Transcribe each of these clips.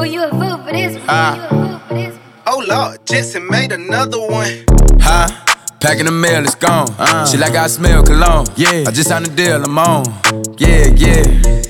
Pull you a fool for this. Pull ah. you a fool for this. Oh Lord, Jetson made another one. Huh? Packing the mail, it's gone. Uh. She like I smell cologne. Yeah. I just signed a deal, I'm on. Yeah, yeah.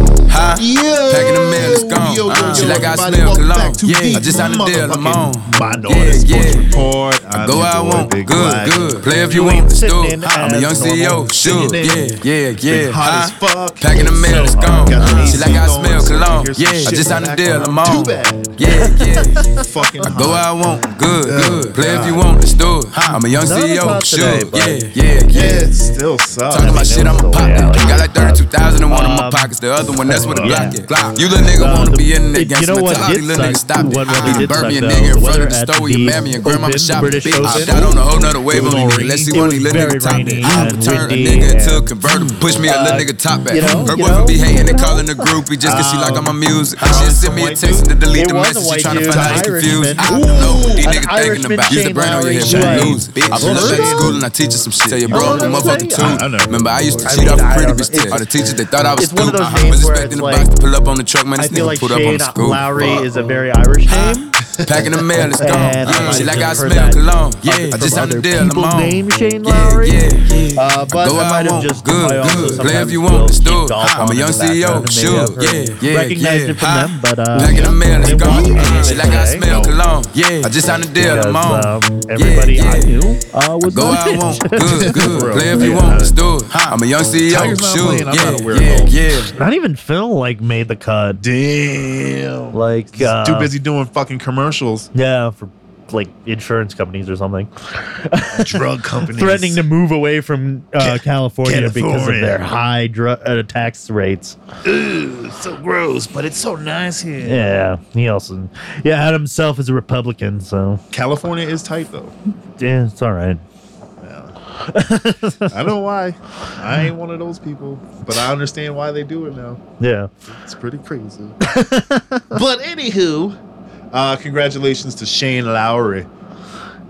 Huh? Yo, Packing the mail, it's gone. yo, yo, Uh, she yo, like I smell cologne. back to Yeah, the I just signed a deal, I'm on. Minority Yeah, Sports yeah. Report. I I'm go your where I want. Good, Black. good. Play if You you want. Let's do it. I'm a young CEO. Sure. Yeah, yeah, yeah. Hot Huh? as fuck. Packing the mail, it's gone. Got the She like I smell cologne. Yeah, I just signed a deal. I'm on. Too bad. Yeah, yeah. Fucking I go where I want. Good, good. Play if you want. Let's do it. I'm a young None of it's CEO. Sure. Yeah, yeah, Yeah, yeah. still sucks. Talking about shit, I'ma pop Yeah, it. Got like 32,000 in one of my pockets. The other one, that's where the yeah. Glock is. Glock. You little nigga Uh, wanna the- be in the you game. know what Tell all these did little suck? niggas stop What- it. what You did burn me a nigga in the front of the at store with your the mammy and grandmama shopping. British Bitch, Ocean. I on a whole nother wave of It me. Let's see It one of was these little very niggas top rainy it. I and turn a nigga into a and- convertible. Push me a little nigga top back. Her boyfriend be know, hating and know. calling the groupie just cause she like on my music. She'll send me a white text to delete the was message. She white tryna find out an I'm confused. I don't know what these An niggas thinking Irishman, about. Use the Shane brain on your head, Lowry, she lose. Bitch, I I've pull up heard back to of school and I teach her some shit. Tell your bro, I'm a that's motherfucking right. too. I know. Remember, I used to cheat off I pretty don't- bitch test. All the teachers, they thought I was it's one of stupid. those names Was where expecting it's the like- box to pull up on the truck, man. I This feel nigga like put up on Shane the school. Lowry is a very Irish name. Packing the mail, it's gone. And I Yeah, might She like I smell cologne. Yeah, I just signed a deal, I'm on. named Shane Yeah, Lowry. yeah, yeah. Uh, but Go I might have just good, good. Play if you want, let's do it. I'm a in young CEO, and maybe sure. I've Yeah, yeah, recognized yeah. it from Huh? them, but uh, Packing the mail, it's it gone. She like I smell cologne. Yeah, I just signed a deal, I'm on. because um, everybody yeah, I yeah. knew uh, was Go where I want. Good, good. Play if you want, let's do it. I'm a young CEO, Tiger's not sure. Yeah, not a weirdo. yeah, yeah. Not even Phil like made the cut. Damn. Like too busy doing fucking commercials. Yeah, for like insurance companies or something. Drug companies. Threatening to move away from uh, California, because of their high dr- uh, tax rates. Ugh, so gross, but it's so nice here. Yeah, he also yeah had himself as a Republican, so California is tight though. yeah, it's all right. I don't know why. I ain't one of those people, but I understand why they do it now. Yeah, It's pretty crazy. but anywho, uh, congratulations to Shane Lowry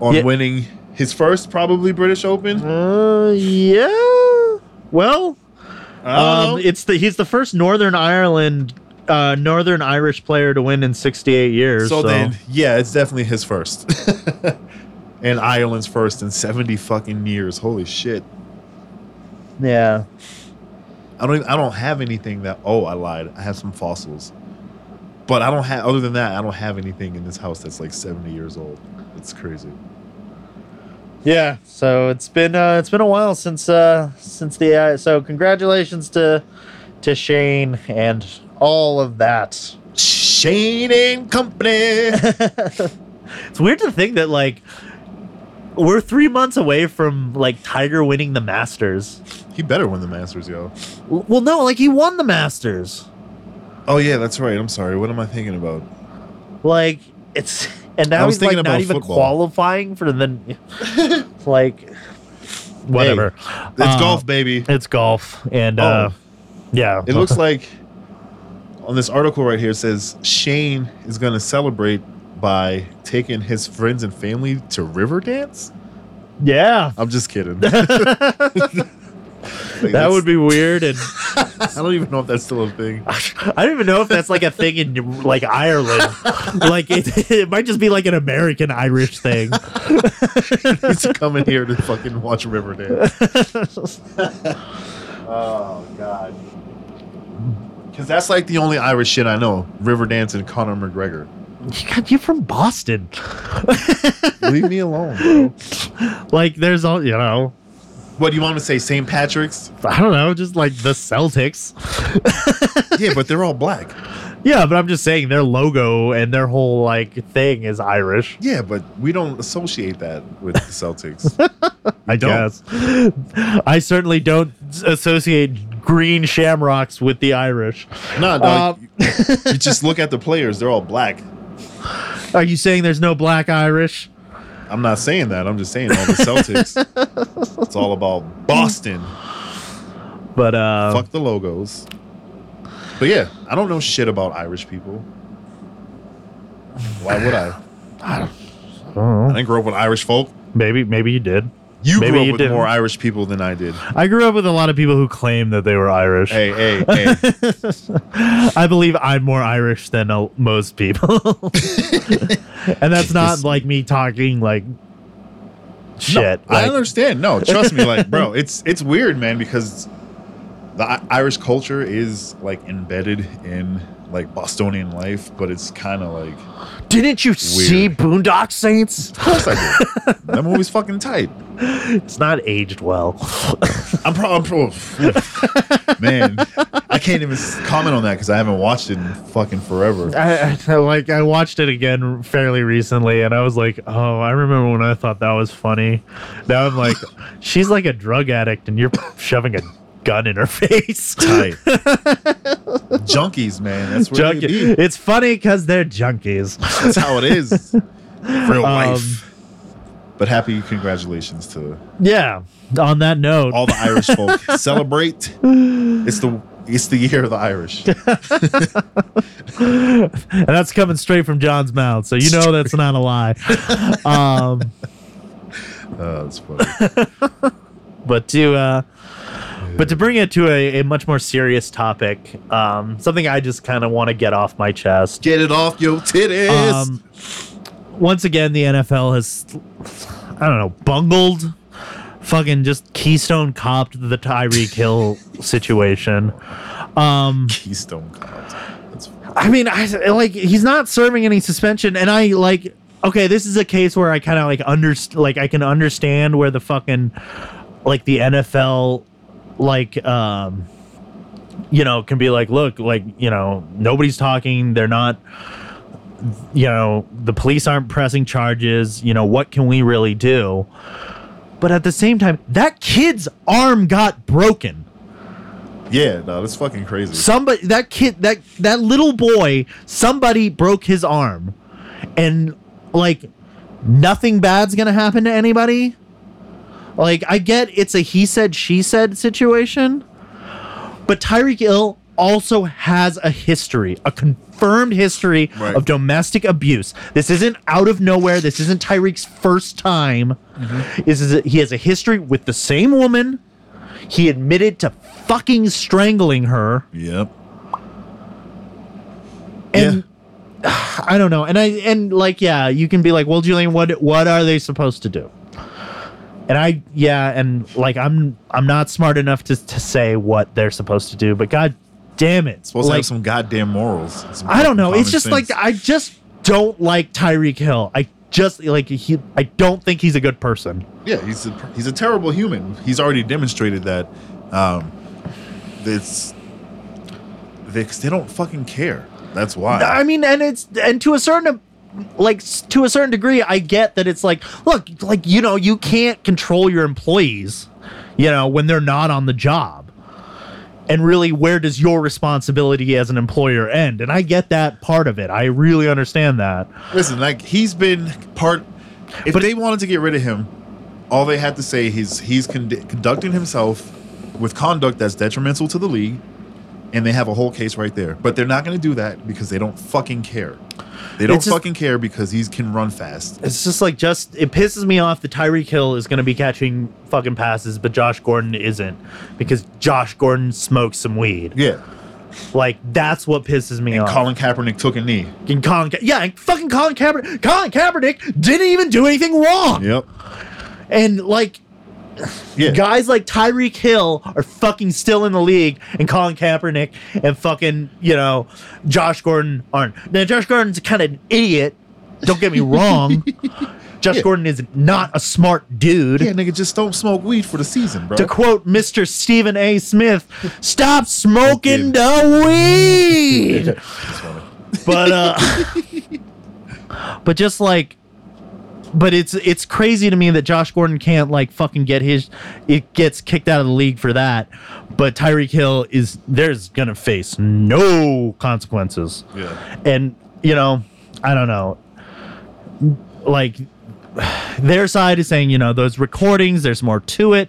on Yeah. winning his first probably British Open. uh, yeah. Well, um, it's the he's the first Northern Ireland, uh, Northern Irish player to win in 68 years. so, So, then, yeah, it's definitely his first, and Ireland's first in seventy fucking years. Holy shit! yeah, I don't. Even, I don't have anything that. Oh, I lied. I have some fossils, but I don't have. Other than that, I don't have anything in this house that's like seventy years old. It's crazy. yeah. So it's been uh, it's been a while since uh, since the uh, so congratulations to to Shane and all of that. Shane and Company. It's weird to think that like we're three months away from like Tiger winning the Masters. he better win the Masters, yo. Well, no, like he won the Masters. Oh yeah, that's right. I'm sorry. What am I thinking about? Like it's and now I was he's like thinking not about even football. qualifying for the like whatever. It's Uh, golf, baby. It's golf, and uh, Oh. yeah, It looks like on this article right here it says Shane is going to celebrate by taking his friends and family to Riverdance. yeah. I'm just kidding. That would be weird, and I don't even know if that's still a thing. I don't even know if that's like a thing in like Ireland. like it, it might just be like an American Irish thing. He's coming here to fucking watch river dance. oh god. Because that's like the only Irish shit I know. Riverdance and Conor McGregor. you're from Boston. Leave me alone, bro. Like there's all you know. What do you want to say? St. Patrick's? I don't know, just like the Celtics. Yeah, but they're all black. Yeah, but I'm just saying their logo and their whole like thing is Irish. Yeah, but we don't associate that with the Celtics. I don't. guess. I certainly don't associate green shamrocks with the Irish. no, no. Uh, you, you just look at the players; they're all black. Are you saying there's no black Irish? I'm not saying that. I'm just saying all the Celtics. it's all about Boston. But uh Fuck the logos. But yeah, I don't know shit about Irish people. Why would I? I don't I don't know. didn't grow up with Irish folk. maybe maybe you did. You Maybe grew up you with didn't. more Irish people than I did. I grew up with a lot of people who claim that they were Irish. Hey, hey, hey. I believe I'm more Irish than uh, most people. and that's not like me talking like shit. No, I Like, understand. No, trust me, like, bro, it's it's weird, man, because the I- Irish culture is like embedded in like Bostonian life, but it's kind of like, didn't you see Boondock Saints? Of course I did. that movie's fucking tight. It's not aged well. I'm pro, I'm pro, man. I can't even comment on that because I haven't watched it in fucking forever. I, I like I watched it again fairly recently, and I was like, "Oh, I remember when I thought that was funny." Now I'm like, "She's like a drug addict, and you're shoving a gun in her face." Tight. Junkies, man. That's where Junkie. they be. It's funny because they're junkies. That's how it is. Real Um, life. But happy congratulations to Yeah. On that note, all the Irish folk. Celebrate. It's the it's the year of the Irish. and that's coming straight from John's mouth, so you know that's not a lie. Um, Uh, that's funny. but to uh, but to bring it to a, a much more serious topic, um, something I just kind of want to get off my chest. Get it off your titties. Um, once again, the NFL has, I don't know, bungled, fucking just Keystone copped the Tyreek Hill situation. Um, Keystone. That's I mean, I like he's not serving any suspension, and I like. Okay, this is a case where I kind of like underst like I can understand where the fucking like the NFL like um you know can be like look like you know nobody's talking. They're not you know the police aren't pressing charges. You know what can we really do? But at the same time that kid's arm got broken. Yeah, no, that's fucking crazy. somebody that kid that that little boy somebody broke his arm. And like nothing bad's gonna happen to anybody like i get it's a he said she said situation but tyreek hill also has a history a confirmed history Right. of domestic abuse this isn't out of nowhere this isn't tyreek's first time mm-hmm. this is a, he has a history with the same woman he admitted to fucking strangling her Yep. and I don't know. And I and like yeah, you can be like, well, Julian, what what are they supposed to do? And I yeah, and like I'm I'm not smart enough to to say what they're supposed to do, but god damn it. Supposed to like, have some goddamn morals. Some I don't know. It's just like I just don't like Tyreek Hill. I just like he I don't think he's a good person. yeah, he's a, he's a terrible human. He's already demonstrated that. Um, it's they, they don't fucking care. That's why. I mean, and it's and to a certain like to a certain degree, I get that it's like, look, like you know, you can't control your employees, you know, when they're not on the job. And really, where does your responsibility as an employer end? And I get that part of it. I really understand that. Listen, like he's been part. If But- they wanted to get rid of him, all they had to say is he's con- conducting himself with conduct that's detrimental to the league, and they have a whole case right there. But they're not going to do that because they don't fucking care. They don't just- fucking care because he can run fast. It's just like just it pisses me off that Tyreek Hill is going to be catching fucking passes, but Josh Gordon isn't because Josh Gordon smokes some weed. Yeah, Like that's what pisses me and off. Colin Kaepernick took a knee. And Colin, Ka- yeah, and fucking Colin Kaepernick. Colin Kaepernick didn't even do anything wrong. Yep. And like, Yeah. guys like Tyreek Hill are fucking still in the league, and Colin Kaepernick and fucking you know Josh Gordon aren't. Now Josh Gordon's kind of an idiot. Don't get me wrong. Josh Yeah. Gordon is not a smart dude. Yeah, nigga, just don't smoke weed for the season, bro. To quote Mr. Stephen A. Smith, stop smoking the weed. but uh but just like but it's it's crazy to me that Josh Gordon can't like fucking get his it gets kicked out of the league for that. But Tyreek Hill is there's gonna face no consequences. Yeah. And you know, I don't know. Like their side is saying, you know, those recordings, there's more to it.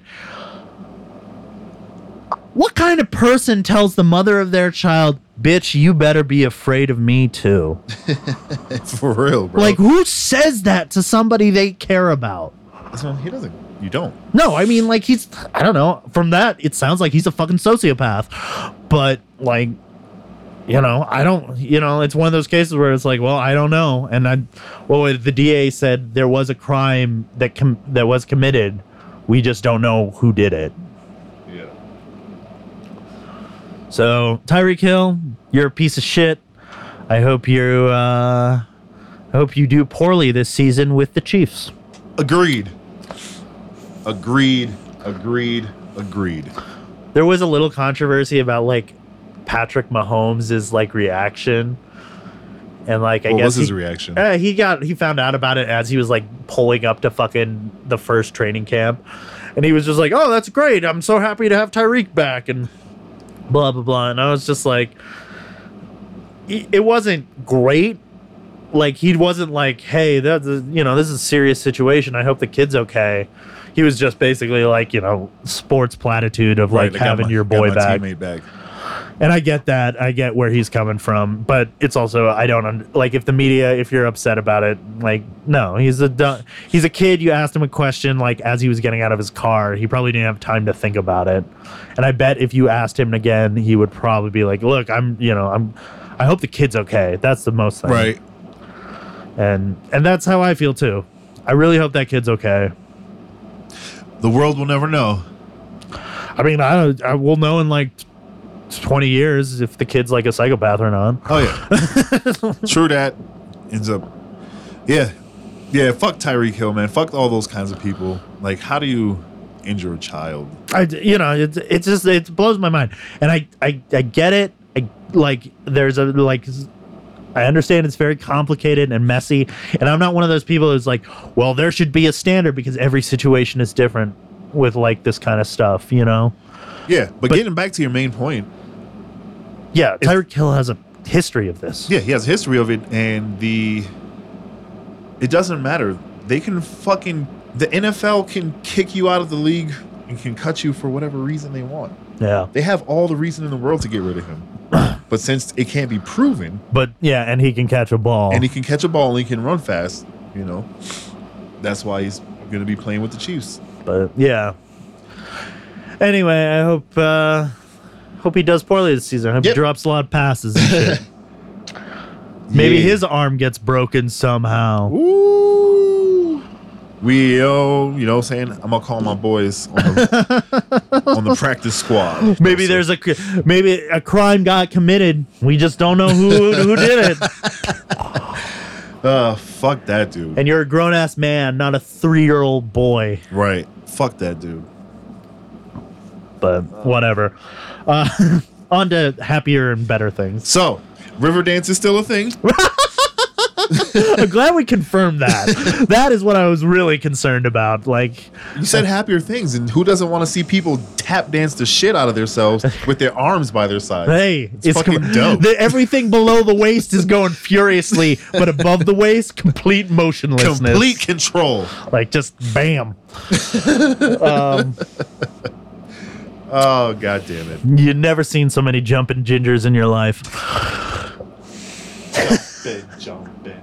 What kind of person tells the mother of their child, bitch, you better be afraid of me too? For real, bro. Like, who says that to somebody they care about? So he doesn't. You don't. No, I mean, like, he's, I don't know. From that, it sounds like he's a fucking sociopath. But, like, you know, I don't, you know, it's one of those cases where it's like, well, I don't know. And I, well, the DA said there was a crime that com- that was committed. We just don't know who did it. Yeah. So, Tyreek Hill, you're a piece of shit. I hope you, uh, I hope you do poorly this season with the Chiefs. Agreed. Agreed. Agreed. Agreed. There was a little controversy about like Patrick Mahomes' like reaction. And like I What guess was his he, reaction? Uh, he got he found out about it as he was like pulling up to fucking the first training camp. And he was just like, "Oh, that's great. I'm so happy to have Tyreek back." And blah blah blah. And I was just like it wasn't great. Like he wasn't like, "Hey, that's a, you know, this is a serious situation. I hope the kid's okay." He was just basically like, you know, sports platitude of like I having my- your boy back. Back. And I get that. I get where he's coming from, but it's also I don't un- like if the media if you're upset about it, like no, he's a du- he's a kid. You asked him a question like as he was getting out of his car, he probably didn't have time to think about it. And I bet if you asked him again, he would probably be like, "Look, I'm, you know, I'm I hope the kid's okay. That's the most thing." Right. And and that's how I feel too. I really hope that kid's okay. The world will never know. I mean, I I will know in like 20 years if the kid's like a psychopath or not. Oh yeah. True that. Ends up. Yeah. Yeah. Fuck Tyreek Hill, man. Fuck all those kinds of people. Like, how do you injure a child? I, you know, it's it's just it blows my mind, and I I, I get it. I like there's a like. I understand it's very complicated and messy, and I'm not one of those people who's like, well, there should be a standard because every situation is different with like this kind of stuff, you know? Yeah. But, But- getting back to your main point, Yeah, Tyreek Hill has a history of this. yeah, he has a history of it, and the. It doesn't matter. They can fucking. The NFL can kick you out of the league and can cut you for whatever reason they want. Yeah, They have all the reason in the world to get rid of him. but since it can't be proven, but yeah, and he can catch a ball. and he can catch a ball and he can run fast, you know, that's why he's going to be playing with the Chiefs. but yeah. Anyway, I hope uh hope he does poorly this season. I hope Yep. he drops a lot of passes and shit. Maybe Yeah. his arm gets broken somehow. Ooh. We, yo, you know what I'm saying? I'm going to call my boys on the, on the practice squad. Maybe there's a maybe a crime got committed. We just don't know who who did it. Uh, fuck that dude. And you're a grown ass man, not a three year old boy. Right. Fuck that dude. But whatever. Uh, on to happier and better things. So, Riverdance is still a thing. I'm glad we confirmed that. that is what I was really concerned about. Like, You said happier things, and who doesn't want to see people tap dance the shit out of themselves with their arms by their side? hey, it's, fucking dope. the- everything below the waist is going furiously, but above the waist, complete motionlessness. Complete control. like just bam. um, Oh god damn it! You've never seen so many jumping gingers in your life. Big jumping.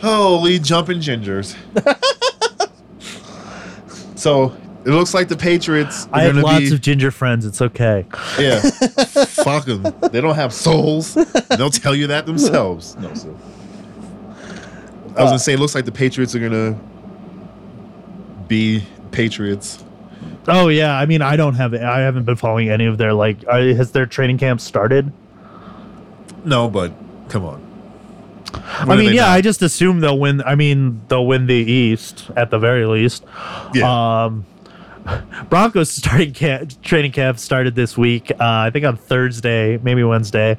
Holy jumping gingers. so it looks like the Patriots. Are I have gonna lots be, of ginger friends. It's okay. yeah. Fuck them. They don't have souls. They'll tell you that themselves. No, sir. I was gonna say, it looks like the Patriots are gonna be Patriots. Oh yeah, I mean I don't have I haven't been following any of their like has their training camp started? No, but come on. I When are mean yeah? I just assume they'll win. I mean they'll win the East at the very least. Yeah. Um, Broncos starting camp, training camp started this week. Uh, I think on Thursday, maybe Wednesday,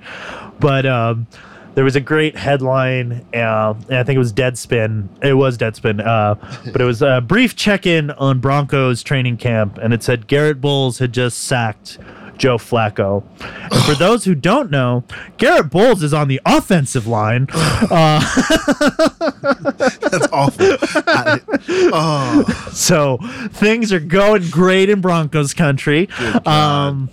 but um, there was a great headline. Uh, and I think it was Deadspin. It was Deadspin, uh, but it was a brief check-in on Broncos training camp, and it said Garett Bolles had just sacked. Joe Flacco. And for those who don't know, Garett Bolles is on the offensive line. Uh, That's awful. I- oh, So things are going great in Broncos country. Um,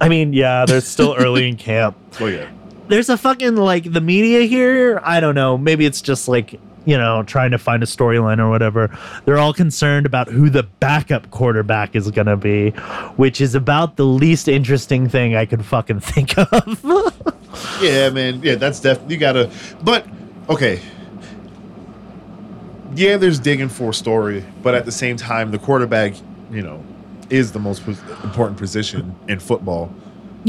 I mean, yeah, they're still early in camp. well, yeah. There's a fucking like the media here. I don't know. Maybe it's just like you know trying to find a storyline or whatever. They're all concerned about who the backup quarterback is gonna be, which is about the least interesting thing I could fucking think of. Yeah, man. Yeah, that's definitely you gotta. But okay. Yeah, there's digging for story, but at the same time, the quarterback, you know, is the most important position in football.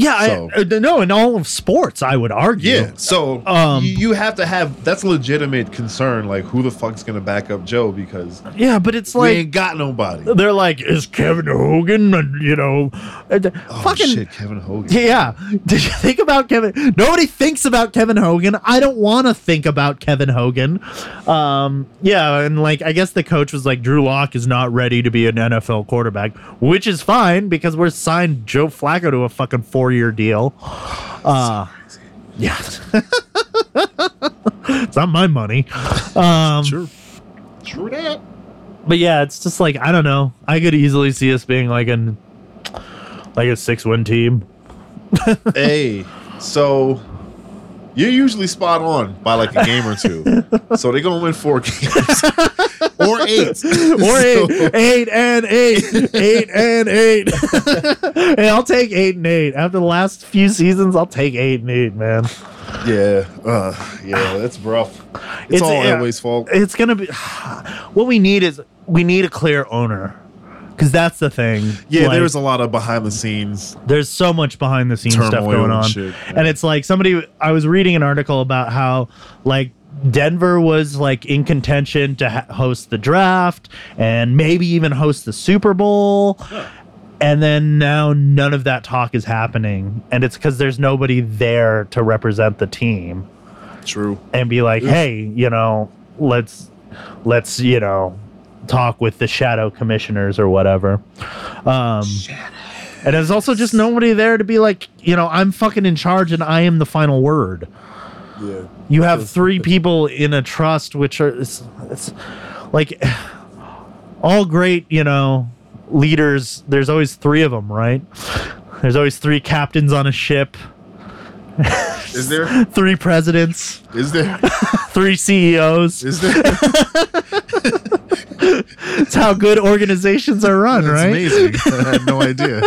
Yeah, So- I, uh, no, in all of sports, I would argue. Yeah, so Um, you, have to have that's a legitimate concern. Like, who the fuck's gonna back up Joe because yeah, but it's we like ain't got nobody. they're like, is Kevin Hogan, you know, Oh fucking. shit, Kevin Hogan. Yeah. Did you think about Kevin? Nobody thinks about Kevin Hogan. I don't want to think about Kevin Hogan. Um, yeah, and like I guess the coach was like Drew Lock is not ready to be an NFL quarterback, which is fine because we're signed Joe Flacco to a fucking four year deal. Uh, yeah. it's not my money. Um, Sure. True that. but yeah, it's just like I don't know. I could easily see us being like an like a six win team. hey, so you're usually spot on by like a game or two. so they're gonna win four games or eight, or eight, eight and eight, eight and eight. and I'll take eight and eight. After the last few seasons, I'll take eight and eight, man. Yeah, uh, yeah, that's rough. It's, It's- all. Elway's fault. It's gonna be. What we need is we need a clear owner, because that's the thing. Yeah, Like, there's a lot of behind the scenes. there's so much behind the scenes stuff going and on shit. and it's like somebody i was reading an article about how like denver was like in contention to ha- host the draft and maybe even host the super bowl. And then now none of that talk is happening. And it's because there's nobody there to represent the team. True. and be like hey you know let's let's you know talk with the shadow commissioners or whatever. Um and there's also just nobody there to be like you know i'm fucking in charge and i am the final word Yeah. you have three people in a trust which are it's, it's like all great you know leaders there's always three of them right there's always three captains on a ship Is there? three presidents Is there? three ceos Is there? It's how good organizations are run, That's right? amazing. I had no idea.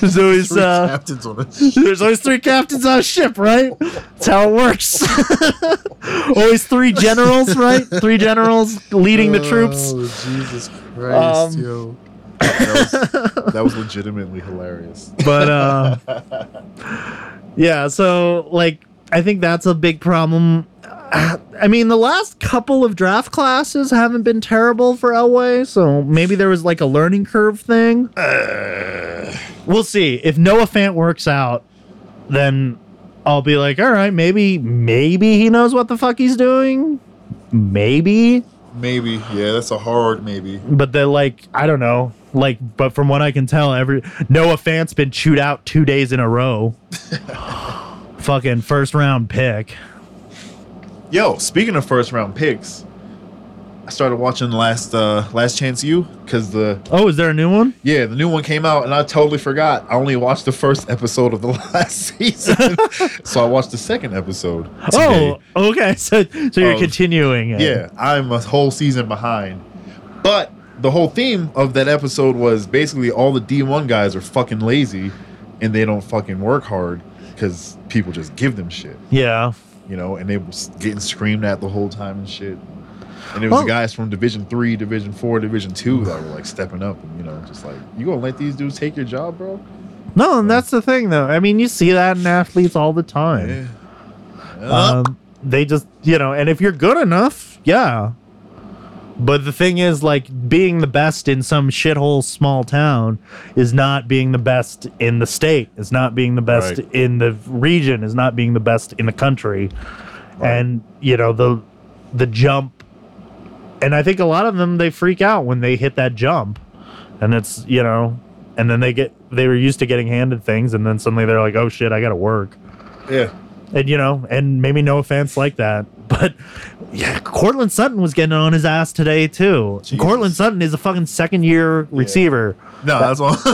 There's always Three uh, captains on it. there's always three captains on a ship, right? That's how it works. always three generals, right? Three generals leading the troops. Oh, Jesus Christ, Um, yo. That was, that was legitimately hilarious. But uh, yeah, so like I think that's a big problem. I mean, the last couple of draft classes haven't been terrible for Elway, so maybe there was like a learning curve thing. Uh. we'll see. If Noah Fant works out, then I'll be like, all right, maybe, maybe he knows what the fuck he's doing. Maybe, Maybe. Yeah, that's a hard maybe. but they're like, I don't know. Like, but from what I can tell, every Noah Fant's been chewed out two days in a row. Fucking first round pick. Yo, speaking of first round picks, I started watching last uh Last Chance U because the Oh, is there a new one? yeah the new one came out and I totally forgot. I only watched the first episode of the last season, so I watched the second episode. Today. Oh, okay. So, so you're Of- continuing. it. Yeah, I'm a whole season behind. But the whole theme of that episode was basically all the D1 guys are fucking lazy and they don't fucking work hard because people just give them shit, Yeah. You know, and they was getting screamed at the whole time and shit. And it was Well- the guys from Division Three, Division Four, Division Two that were like stepping up and you know, just like you gonna let these dudes take your job, bro? No, and that's the thing, though. I mean, you see that in athletes all the time. Yeah. Um, they just, you know, and if you're good enough, yeah. But the thing is, like, being the best in some shithole small town is not being the best in the state, is not being the best Right. in the region, is not being the best in the country. And, you know, the the jump and I think a lot of them they freak out when they hit that jump. And it's, you know, and then they get they were used to getting handed things and then suddenly they're like, "Oh shit, I got to work." yeah. and you know, and maybe no offense like that, but yeah, Courtland Sutton was getting on his ass today too. Jesus. Courtland Sutton is a fucking second year receiver, No, that's all.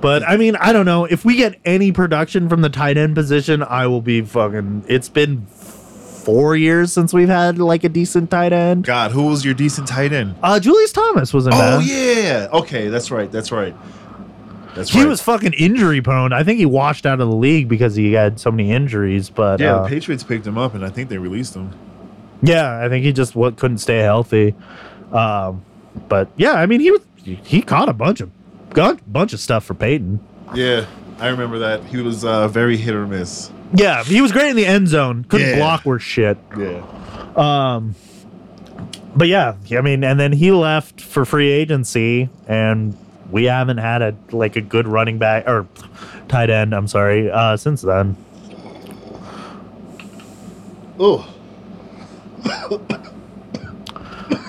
but I mean, I don't know if we get any production from the tight end position, I will be fucking. It's been four years since we've had like a decent tight end. God, who was your decent tight end? Uh, Julius Thomas wasn't Oh bad. yeah. Okay, that's right. That's right. That's He right. was fucking injury prone. I think he washed out of the league because he had so many injuries. But yeah, uh, the Patriots picked him up, and I think they released him. Yeah, I think he just what couldn't stay healthy. Um, but yeah, I mean he was he caught a bunch of got a bunch of stuff for Peyton. Yeah, I remember that. He was uh, very hit or miss. Yeah, he was great in the end zone. Couldn't Yeah. block worth shit. Yeah. Um, but yeah, I mean, and then he left for free agency, and we haven't had a like a good running back or tight end. I'm sorry, uh, since then. Oh,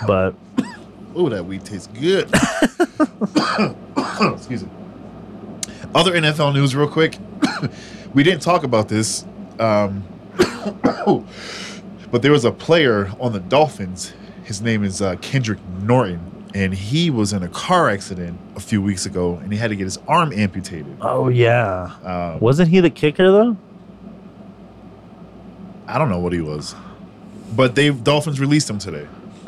But oh, that weed tastes good. Excuse me. Other NFL news, real quick. we didn't talk about this, um, but there was a player on the Dolphins. His name is uh, Kendrick Norton, and he was in a car accident a few weeks ago, and he had to get his arm amputated. oh yeah, Um, wasn't he the kicker though? I don't know what he was, but they Dolphins released him today.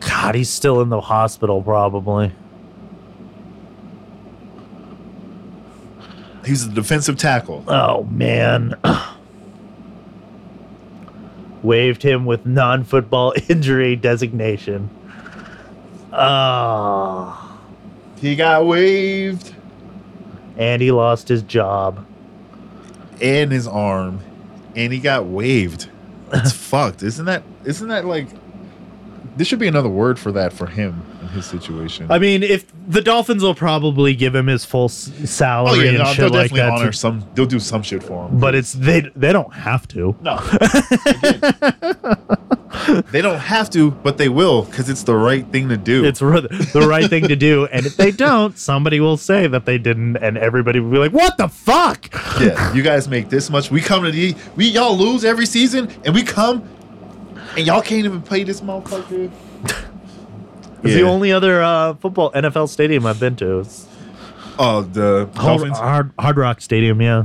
God, he's still in the hospital probably. He's a defensive tackle. Oh man. Waived him with non-football injury designation. Oh, He got waived and he lost his job. and his arm, and he got waived. It's fucked, isn't that? Isn't that like? There should be another word for that for him in his situation. I mean, if the Dolphins will probably give him his full s- oh salary yeah, and no, shit they'll like that, honor to- some. They'll do some shit for him. but it's they they don't have to. no, they don't have to, but they will because it's the right thing to do. It's r- the right thing to do, and if they don't, somebody will say that they didn't, and everybody will be like, "What the fuck?" yeah, you guys make this much. We come to the we y'all lose every season, and we come, and y'all can't even play this motherfucker. It's the only other uh, football NFL stadium I've been to. It's Oh, the Hard, Hard, Hard Rock Stadium, yeah.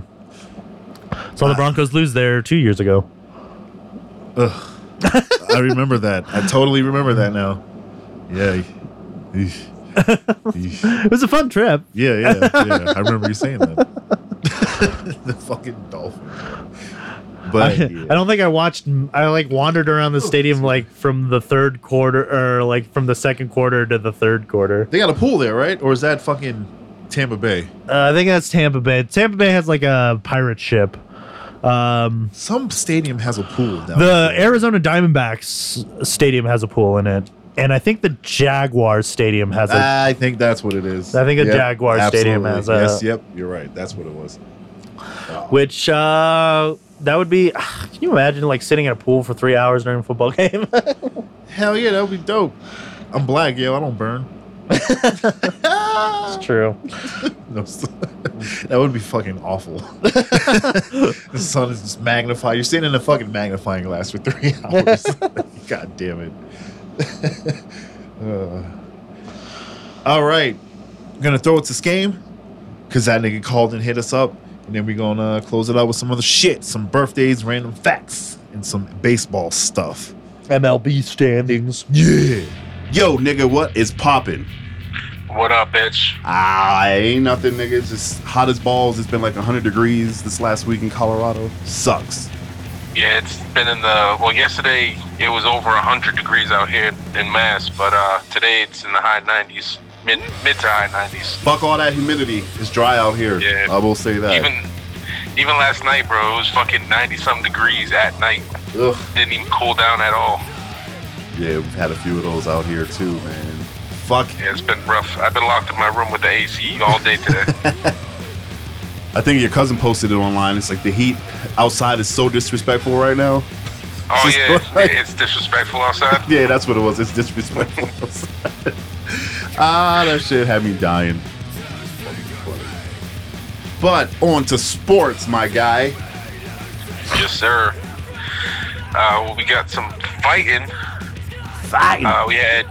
Saw the Broncos lose there two years ago. I remember that. I totally remember that now. Yeah. Eesh. Eesh. It was a fun trip. Yeah, yeah, yeah. I remember you saying that. the fucking dolphin. But I yeah. don't think I watched. I like wandered around the stadium like from the third quarter or like from the second quarter to the third quarter. they got a pool there, right? Or is that fucking Tampa Bay? Uh, I think that's Tampa Bay. Tampa Bay has like a pirate ship. Um, Some stadium has a pool down the. Arizona Diamondbacks stadium has a pool in it, and I think the Jaguars stadium has a. I think that's what it is. I think the Jaguar Stadium has a- Yes, yep, you're right. That's what it was. which uh, that would be. Can you imagine like sitting in a pool for three hours during a football game? Hell yeah, that would be dope. I'm black, yo. I don't burn. it's true. That would be fucking awful. the sun is just magnified. You're sitting in a fucking magnifying glass for three hours. God damn it. Uh. all right. I'm gonna throw it to Skame because that nigga called and hit us up. And then we're gonna close it out with some other shit, some birthdays, random facts, and some baseball stuff. MLB standings. Yeah. Yo, nigga, what is poppin'? What up, bitch? Ah, ain't nothing, nigga. It's just hot as balls. It's been like 100 degrees this last week in Colorado. Sucks. Yeah, it's been in the well. Yesterday it was over hundred degrees out here in Mass, but uh, today it's in the high nineties, mid mid to high nineties. Fuck all that humidity. It's dry out here. Yeah. I will say that. Even even last night, bro, it was fucking ninety some degrees at night. Ugh. Didn't even cool down at all. Yeah, we've had a few of those out here too, man. Fuck. Yeah, it's been rough. I've been locked in my room with the AC all day today. I think your cousin posted it online. It's like the heat outside is so disrespectful right now. oh Just yeah, like- it's disrespectful outside. Yeah, that's what it was. It's disrespectful. outside. ah, that shit had me dying. But on to sports, my guy. Yes, sir. Uh, well, we got some fighting. Fighting. Uh, we had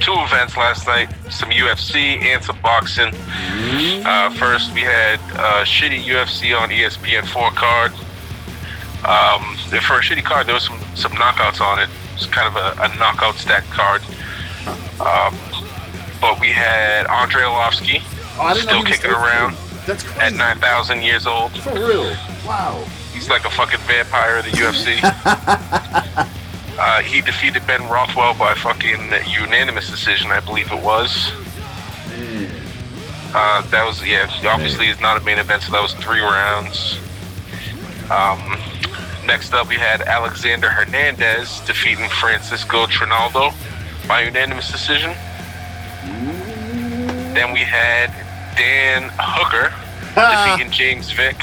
two events last night, some UFC and some boxing. Uh, first, we had uh, shitty UFC on E ESPN4 card. Um, for a shitty card, there was some, some knockouts on it. It's kind of a, a knockout stack card. Um, but we had Andrei Arlovski Oh, I didn't know still kicking around at 9,000 years old. For real. Wow. He's like a fucking vampire of the UFC. uh, he defeated Ben Rothwell by fucking unanimous decision, I believe it was. Uh, that was yeah. Obviously, it's not a main event, so that was three rounds. Um, next up, we had Alexander Hernandez defeating Francisco Trinaldo by unanimous decision. Then we had Dan Hooker defeating James Vick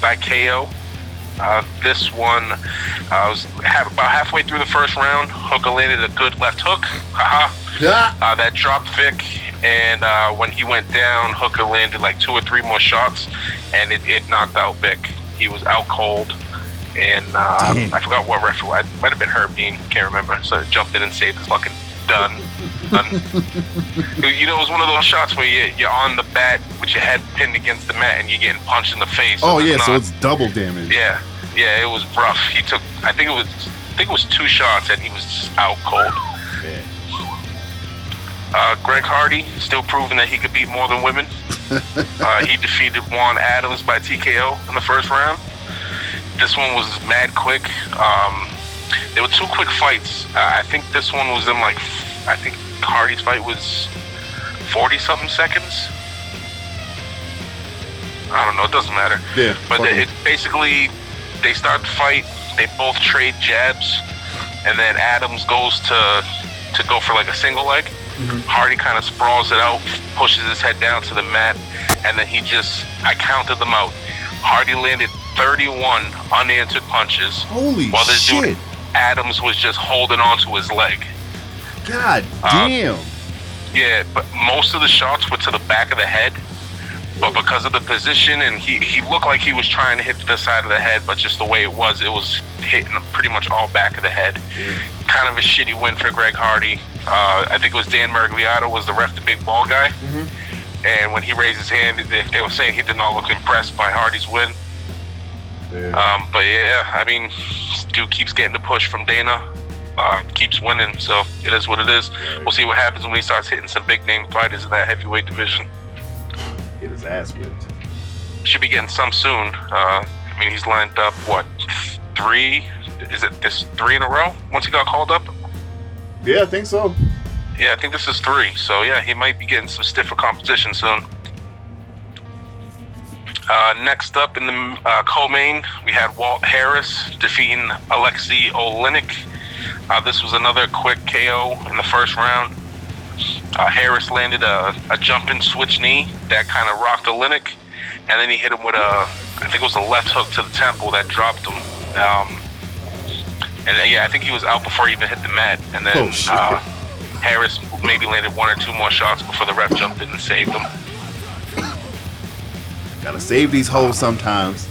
by KO. Uh, this one uh, was ha- about halfway through the first round. Hooker landed a good left hook. Haha. Yeah. Uh, that dropped Vick, and uh, when he went down, Hooker landed like two or three more shots, and it, it knocked out Vick. He was out cold, and uh, I forgot what referee. It might have been Herb Dean. Can't remember. So I jumped in and saved his fucking done. you know, it was one of those shots where you, you're on the bat with your head pinned against the mat, and you're getting punched in the face. Oh yeah, it's so it's double damage. yeah, yeah, it was rough. He took, I think it was, I think it was two shots, and he was just out cold. Yeah. Uh, Greg Hardy still proving that he could beat more than women. uh, he defeated Juan Adams by TKO in the first round. This one was mad quick. Um, there were two quick fights. Uh, I think this one was in like, I think Hardy's fight was 40 something seconds. I don't know. It doesn't matter. Yeah, But it, it. basically, they start the fight. They both trade jabs, and then Adams goes to to go for like a single leg. Mm-hmm. Hardy kind of sprawls it out, pushes his head down to the mat, and then he just I counted them out. Hardy landed 31 unanswered punches, Holy while this shit. dude Adams was just holding onto his leg. God Uh, damn. Yeah, but most of the shots were to the back of the head. But because of the position, and he, he looked like he was trying to hit the side of the head, but just the way it was, it was hitting pretty much all back of the head. Kind of a shitty win for Greg Hardy. Uh, I think it was Dan Miragliotta was the ref, the big ball guy. And when he raised his hand, they, they were saying he did not look impressed by Hardy's win. Um, but yeah, I mean, dude keeps getting the push from Dana. Uh, keeps winning, so it is what it is. We'll see what happens when he starts hitting some big name fighters in that heavyweight division. Get his ass whipped. Should be getting some soon. Uh, I mean, he's lined up what three? Is it this three in a row? Once he got called up, Yeah, I think so. yeah, I think this is three. So yeah, he might be getting some stiffer competition soon. Uh, next up in the uh, co-main, we had Walt Harris defeating Alexei Oleinik. Uh, this was another quick KO in the first round. Uh, Harris landed a, a jumping switch knee that kind of rocked Oleinik, and then he hit him with a, I think it was a left hook to the temple that dropped him. Um, and uh, yeah, I think he was out before he even hit the mat. And then Oh, uh, Harris maybe landed one or two more shots before the ref jumped in and saved him. Gotta save these holes sometimes.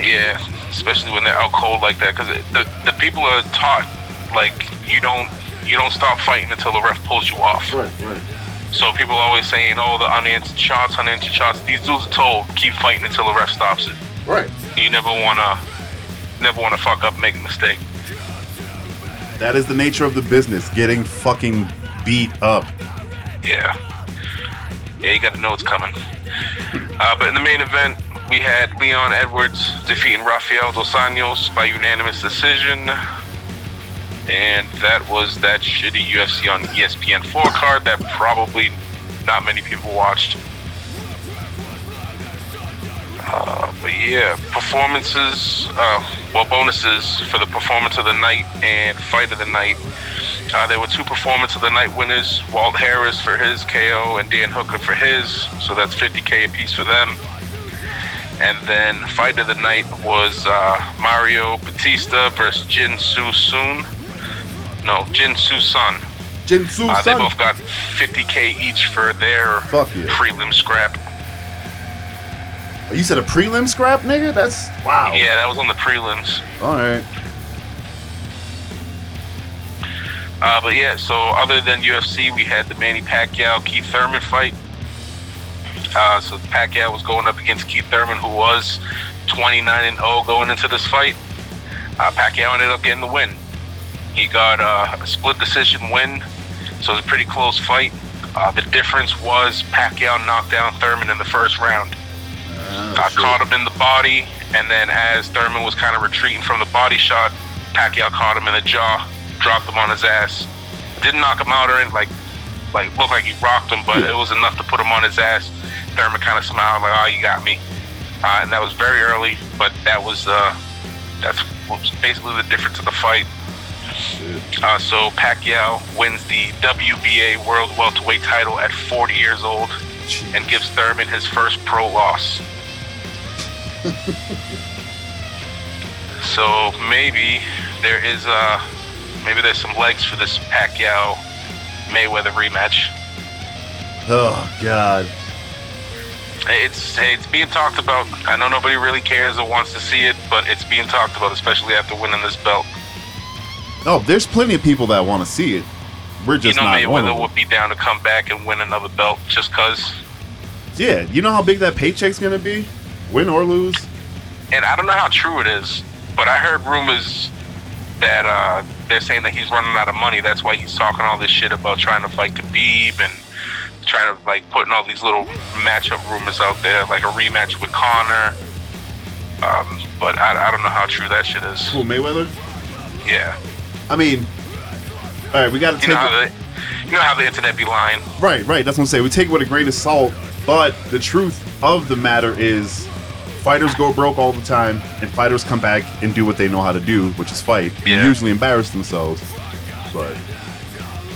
Yeah, especially when they're out cold like that, because the the people are taught like you don't you don't stop fighting until the ref pulls you off. Right, right. So people are always saying, "Oh, the unanswered shots, unanswered shots." These dudes are told keep fighting until the ref stops it. Right. You never wanna never wanna fuck up, and make a mistake. That is the nature of the business, getting fucking beat up. Yeah, yeah, you got to know it's coming. Uh, but in the main event, we had Leon Edwards defeating Rafael Dos Anjos by unanimous decision. And that was that shitty UFC on ESPN 4 card that probably not many people watched. Uh, but yeah, performances, uh, well, bonuses for the performance of the night and fight of the night. Uh, there were two performance of the night winners Walt Harris for his KO and Dan Hooker for his, so that's 50k apiece for them. And then fight of the night was uh, Mario Bautista versus Jin Soo Son. No, Jin Soo Son. Jinsu Uh, they both got 50k each for their Fuck yeah. prelim scrap. You said a prelim scrap, nigga? That's wow. Yeah, that was on the prelims. All right. Uh, but yeah, so other than UFC, we had the Manny Pacquiao Keith Thurman fight. Uh, so Pacquiao was going up against Keith Thurman, who was 29 and 0 going into this fight. Uh, Pacquiao ended up getting the win. He got uh, a split decision win, so it was a pretty close fight. Uh, the difference was Pacquiao knocked down Thurman in the first round. uh, caught him in the body, and then as Thurman was kind of retreating from the body shot, Pacquiao caught him in the jaw, dropped him on his ass. Didn't knock him out or anything, like, like looked like he rocked him, but it was enough to put him on his ass. Thurman kind of smiled like, "Oh, you got me," uh, and that was very early, but that was uh, that's was basically the difference of the fight. Uh, so Pacquiao wins the WBA World Welterweight title at 40 years old and gives Thurman his first pro loss. so maybe there is uh maybe there's some legs for this Pacquiao Mayweather rematch. Oh God. It's it's being talked about. I know nobody really cares or wants to see it, but it's being talked about, especially after winning this belt. Oh, there's plenty of people that want to see it. We're just you know not one of Mayweather them. would be down to come back and win another belt just cause. Yeah, you know how big that paycheck's gonna be, win or lose. and I don't know how true it is, but I heard rumors that uh, they're saying that he's running out of money. That's why he's talking all this shit about trying to fight Khabib and trying to like putting all these little matchup rumors out there, like a rematch with Conor. Um, but I, I don't know how true that shit is. Cool, Mayweather. Yeah, I mean, all right, we got to you take know it. how the you know how the internet be lying. Right, right. That's what I'm saying. We take it with a grain of salt, but the truth of the matter is, fighters go broke all the time, and fighters come back and do what they know how to do, which is fight. Yeah. Usually embarrass themselves. But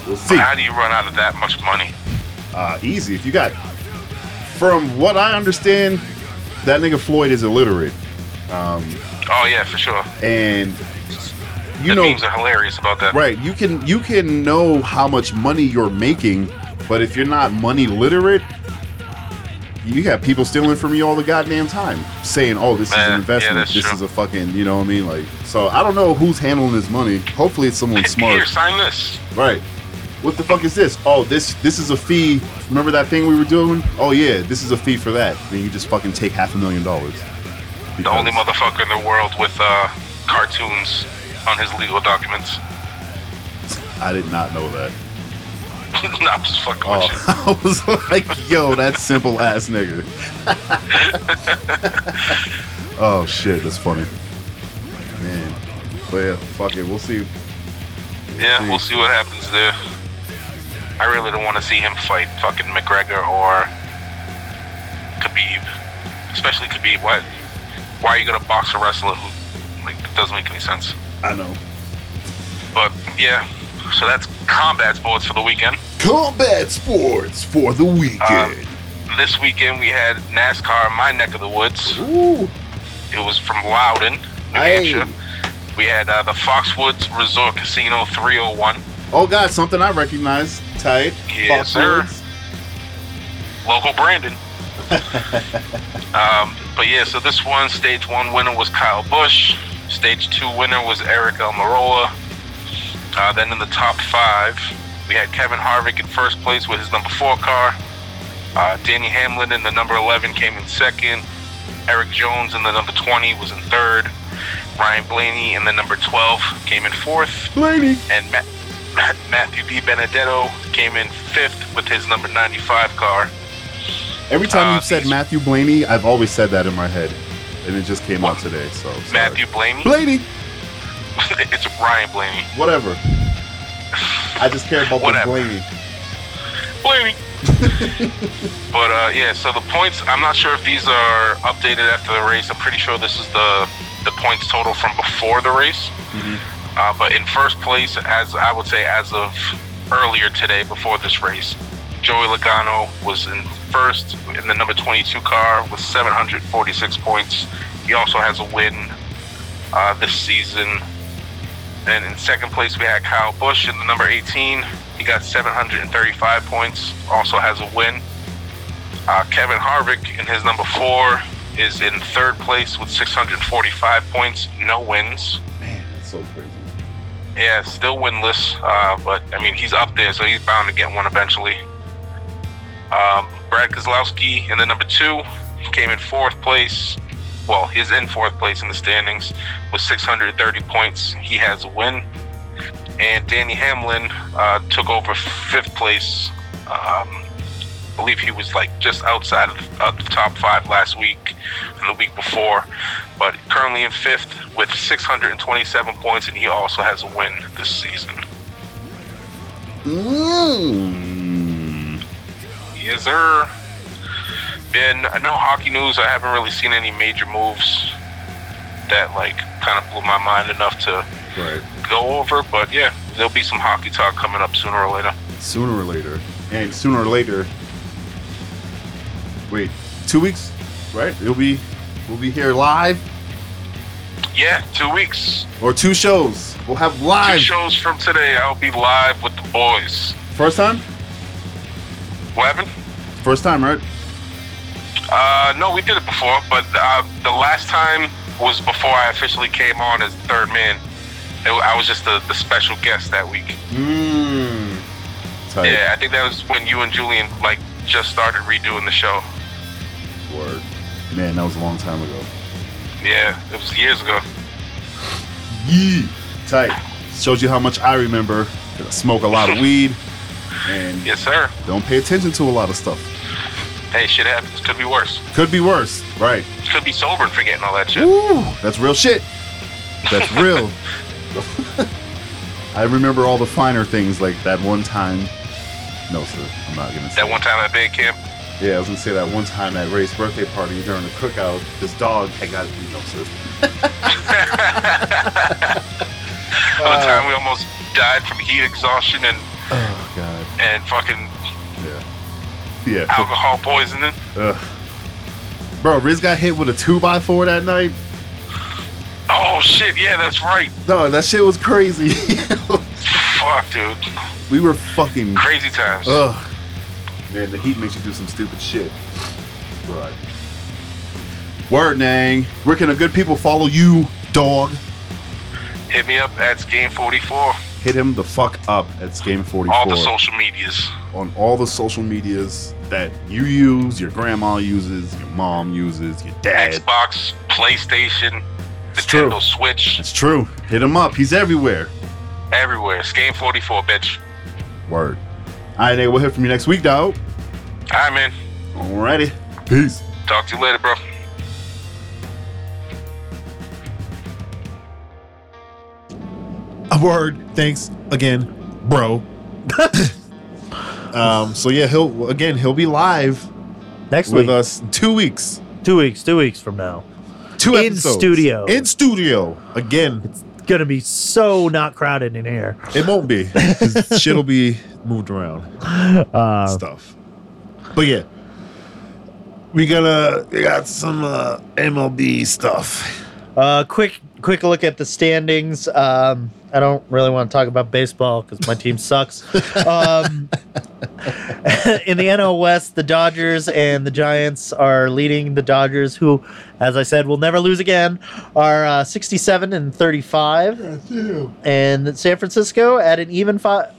we'll see. But how do you run out of that much money? Uh, easy. If you got, from what I understand, that nigga Floyd is illiterate, Oh yeah, for sure. and you the know, memes are hilarious about that. right? You can you can know how much money you're making, but if you're not money literate, you got people stealing from you all the goddamn time, saying, "Oh, this is an investment. that's this true. is a fucking," you know what I mean? Like, so I don't know who's handling this money. Hopefully, it's someone Here, smart. sign this. Right. What the fuck is this? Oh, this this is a fee. Remember that thing we were doing? Oh yeah, this is a fee for that. Then you just fucking take half a million dollars. The only motherfucker in the world with uh, cartoons on his legal documents. I did not know that. nah, I'm just fucking. Oh, I was like, yo, that simple ass nigga. oh shit, that's funny. Man. But yeah, fuck it, we'll see. Yeah, we'll see what happens there. I really don't want to see him fight fucking McGregor or Khabib, especially Khabib. Why? Why are you gonna box a wrestler who like doesn't make any sense? I know. But yeah, so that's combat sports for the weekend. Combat sports for the weekend. This weekend we had NASCAR in my neck of the woods. Ooh. It was from Loudon, New Hey. Hampshire. We had uh, the Foxwoods Resort Casino 301. Oh god, something I recognize. Tight. Yes, sir. Foxwoods. local Brandon. um, but yeah, so this one, stage one winner was Kyle Busch. Stage two winner was Aric Almirola. Uh, then in the top five, we had Kevin Harvick in first place with his number four car. Uh, Denny Hamlin in the number 11 came in second. Erik Jones in the number 20 was in third. Ryan Blaney in the number 12 came in fourth Blaney. and Ma- Matthew DiBenedetto came in fifth with his number 95 car. Every time Uh, you've said Matthew Blaney, I've always said that in my head, and it just came out today. So sorry. Matthew Blaney. Blaney, it's Ryan Blaney. whatever. I just care about the Blaney. Blaney. but uh, yeah, so the points. I'm not sure if these are updated after the race. I'm pretty sure this is the the points total from before the race. Uh, but in first place, as I would say, as of earlier today, before this race, Joey Logano was in first in the number 22 car with 746 points. He also has a win uh, this season. And in second place, we had Kyle Busch in the number 18. He got 735 points, also has a win. Uh, Kevin Harvick in his number four is in third place with 645 points, no wins. Man, that's so crazy. Yeah, still winless, uh, but I mean, he's up there, so he's bound to get one eventually. Um, Brad Keselowski in the number two came in fourth place. Well, he's in fourth place in the standings with 630 points. He has a win. And Denny Hamlin uh, took over fifth place. Um, I believe he was like just outside of, of the top five last week and the week before, but currently in fifth with 627 points, and he also has a win this season. Mm. Yes, sir. And uh, no hockey news. I haven't really seen any major moves that like kind of blew my mind enough to Right. go over. But yeah, there'll be some hockey talk coming up sooner or later. Sooner or later, and sooner or later. Wait, two weeks, right? It'll be, we'll be here live Yeah, two weeks, or two shows. We'll have live two shows from today. I'll be live with the boys. First time. What happened? First time, right? Uh, no, we did it before, but uh, the last time was before I officially came on as third man. It, I was just the, the special guest that week. Mmm. Tight. Yeah, I think that was when you and Julian like just started redoing the show. Word. Man, that was a long time ago. Yeah, it was years ago. Yeah. Tight. Shows you how much I remember. I smoke a lot of weed and Yes, sir. don't pay attention to a lot of stuff. Hey, shit happens. Could be worse. Could be worse. Right. Could be sober and forgetting all that shit. Ooh, that's real shit. That's real. I remember all the finer things like that one time. No, sir. I'm not gonna say That one time at band camp. Yeah, I was gonna say that one time at Ray's birthday party during the cookout, this dog had got no sir. Another time we almost died from heat exhaustion and Oh god. and fucking. Yeah. alcohol poisoning. Ugh. Bro, Riz got hit with a two by four that night. Oh shit! Yeah, that's right. No, that shit was crazy. Fuck, dude. we were fucking Crazy times. Ugh. Man, the heat makes you do some stupid shit. Right. Word, Nang. Where can the good people follow you, dog? Hit me up at Skame 44. Hit him the fuck up at Skame44 All the social medias. On all the social medias that you use, your grandma uses, your mom uses, your dad. Xbox, PlayStation, It's true. Nintendo Switch, It's true. Hit him up. He's everywhere. everywhere. It's Skame 44, bitch. Word. All right, Nate, we'll hear from you next week, dog. All right, man. Alrighty. Peace. Talk to you later, bro. A word. Thanks again, bro. um. So yeah, he'll again he'll be live Next with week, us in two weeks. two weeks, two weeks from now, Two In episodes. studio. In studio again. it's gonna be so not crowded in here. It won't be. 'cause Shit'll be moved around. Uh, stuff. But yeah, we gonna we got some uh, MLB stuff. Uh, quick, quick look at the standings. Um, I don't really want to talk about baseball because my team sucks. Um, in the NL West, the Dodgers and the Giants are leading. The Dodgers, who, as I said, will never lose again, are uh, 67 and 35. And San Francisco at an even fi-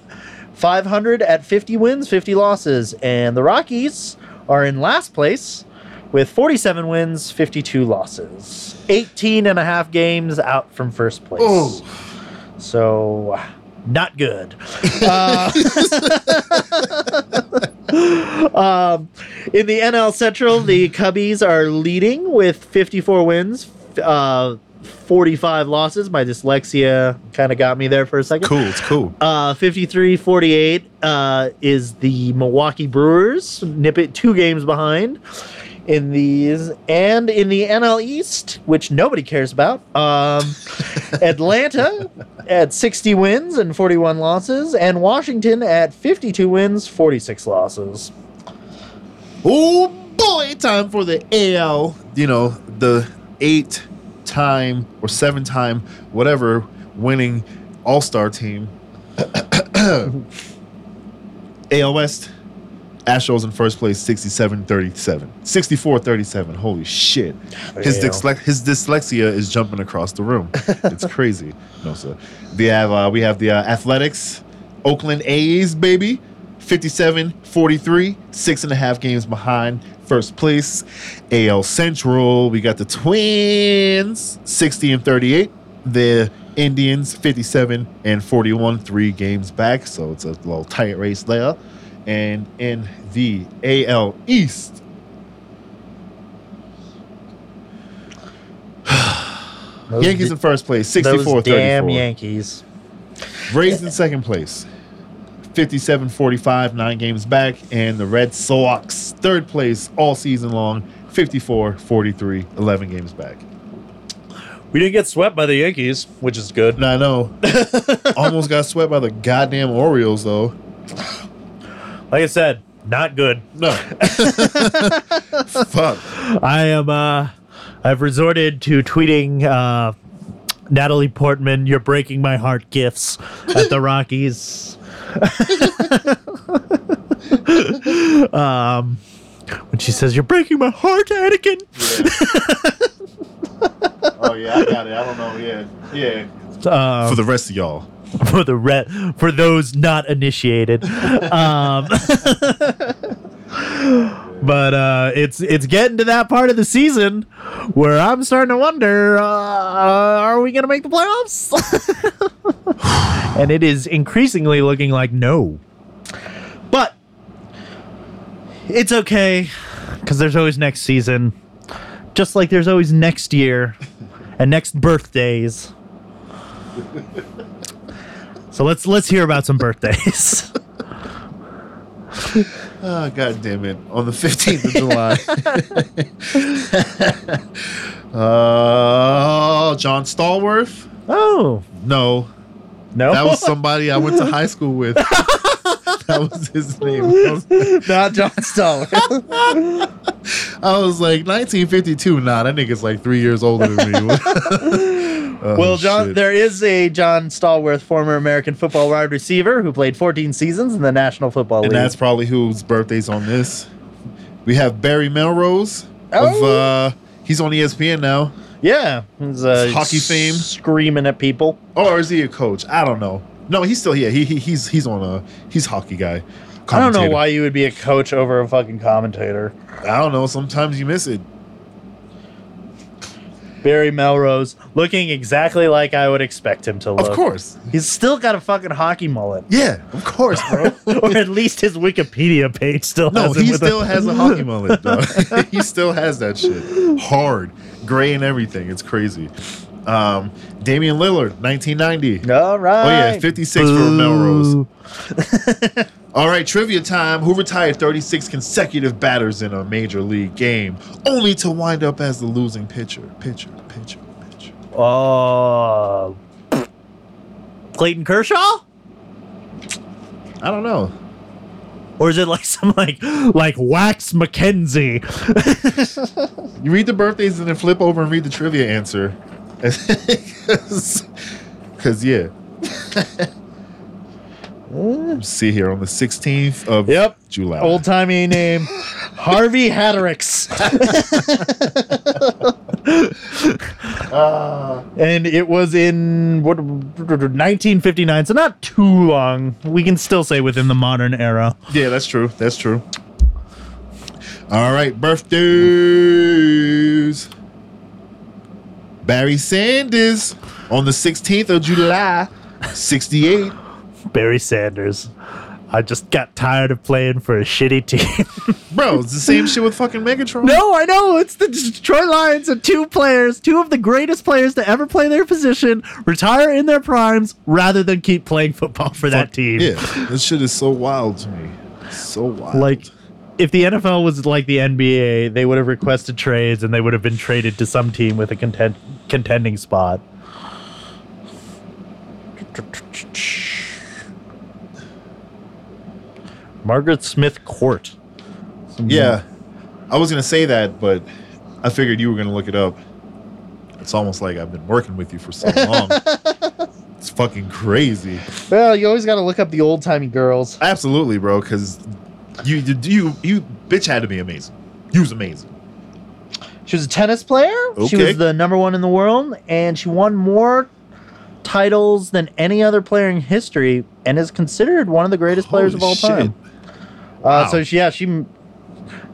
500 at 50 wins, 50 losses. And the Rockies are in last place with 47 wins, 52 losses. 18 and a half games out from first place. So not good. Uh, um, in the NL Central, the Cubbies are leading with 54 wins, uh, 45 losses. My dyslexia kind of got me there for a second. Cool. It's cool. Uh, 53 48 uh, is the Milwaukee Brewers, nip it two games behind in these. And in the NL East, which nobody cares about, um, Atlanta at 60 wins and 41 losses, and Washington at 52 wins, 46 losses. Oh boy, time for the AL. You know, the eight time or seven time, whatever, winning All Star team. AL West, Astros in first place, 67 37. 64 37. Holy shit. His, his dyslexia is jumping across the room. It's crazy. no, sir. We have, uh, we have the uh, Athletics, Oakland A's, baby. 57 43, six and a half games behind first place. AL Central, we got the Twins 60 and 38. The Indians 57 and 41, three games back. So it's a little tight race there. And in the AL East, Those Yankees d- in first place, those 64 damn 34. Yankees. Rays in second place, 57 45, nine games back. And the Red Sox, third place all season long, 54 43, 11 games back. We didn't get swept by the Yankees, which is good. Now, I know. Almost got swept by the goddamn Orioles, though. Like I said, not good. No. Fuck. I am uh I've resorted to tweeting uh Natalie Portman, you're breaking my heart gifts at the Rockies. um when she says you're breaking my heart, Anakin. Oh, yeah, I got it. I don't know. Yeah. Yeah. Um, For the rest of y'all. for the re- for those not initiated. um, but uh, it's it's getting to that part of the season where I'm starting to wonder: uh, Are we going to make the playoffs? and it is increasingly looking like no. But it's okay because there's always next season, just like there's always next year and next birthdays. So let's let's hear about some birthdays. Oh, God damn it. On the 15th of July. uh, John Stallworth? oh No. no, That was somebody I went to high school with. that was his name. Was, not John Stallworth. I was like, 1952. Nah, that nigga's like three years older than me. Oh, well, John, shit. there is a John Stallworth, former American football wide receiver who played 14 seasons in the National Football League. And that's probably whose birthday's on this. We have Barry Melrose. Of, Oh. uh, he's on ESPN now. yeah, he's, uh, Hockey fame. screaming at people. Or is he a coach? I don't know. No, he's still here. He, he he's he's on a he's hockey guy. I don't know why you would be a coach over a fucking commentator. I don't know. Sometimes you miss it. Barry Melrose, looking exactly like I would expect him to look. Of course. he's still got a fucking hockey mullet. Yeah, of course, bro. or at least his Wikipedia page still No, has he still a- has a hockey mullet, though. he still has that shit. Hard, gray, and everything. It's crazy. Um, Damian Lillard, 1990. All right. Oh yeah, 56 for Melrose. All right, trivia time. Who retired 36 consecutive batters in a major league game, only to wind up as the losing pitcher? Pitcher, pitcher, pitcher. Oh. Clayton Kershaw? I don't know. Or is it like some like like Wax McKenzie? You read the birthdays and then flip over and read the trivia answer. Because, yeah. Let's see here on the 16th of Yep. July. Old timey name. Harvey Haddix. Ah. and it was in what 1959, so not too long. We can still say within the modern era. Yeah, that's true. That's true. All right, birthdays. Barry Sanders on the 16th of July, 68. Barry Sanders. I just got tired of playing for a shitty team. Bro, it's the same shit with fucking Megatron. no, I know it's the Detroit Lions and two players, two of the greatest players to ever play their position, retire in their primes rather than keep playing football for that team. Yeah, this shit is so wild to me. So wild. Like, if the NFL was like the NBA, they would have requested trades and they would have been traded to some team with a content- contending spot. Margaret Smith Court. yeah, I was gonna say that, but I figured you were gonna look it up. It's almost like I've been working with you for so long. it's fucking crazy. Well, you always got to look up the old timey girls. Absolutely, bro. Because you, you, you, you, bitch had to be amazing. You was amazing. She was a tennis player. She was the number one in the world, and she won more titles than any other player in history, and is considered one of the greatest players of all shit. time. Uh, Wow. so she, yeah, she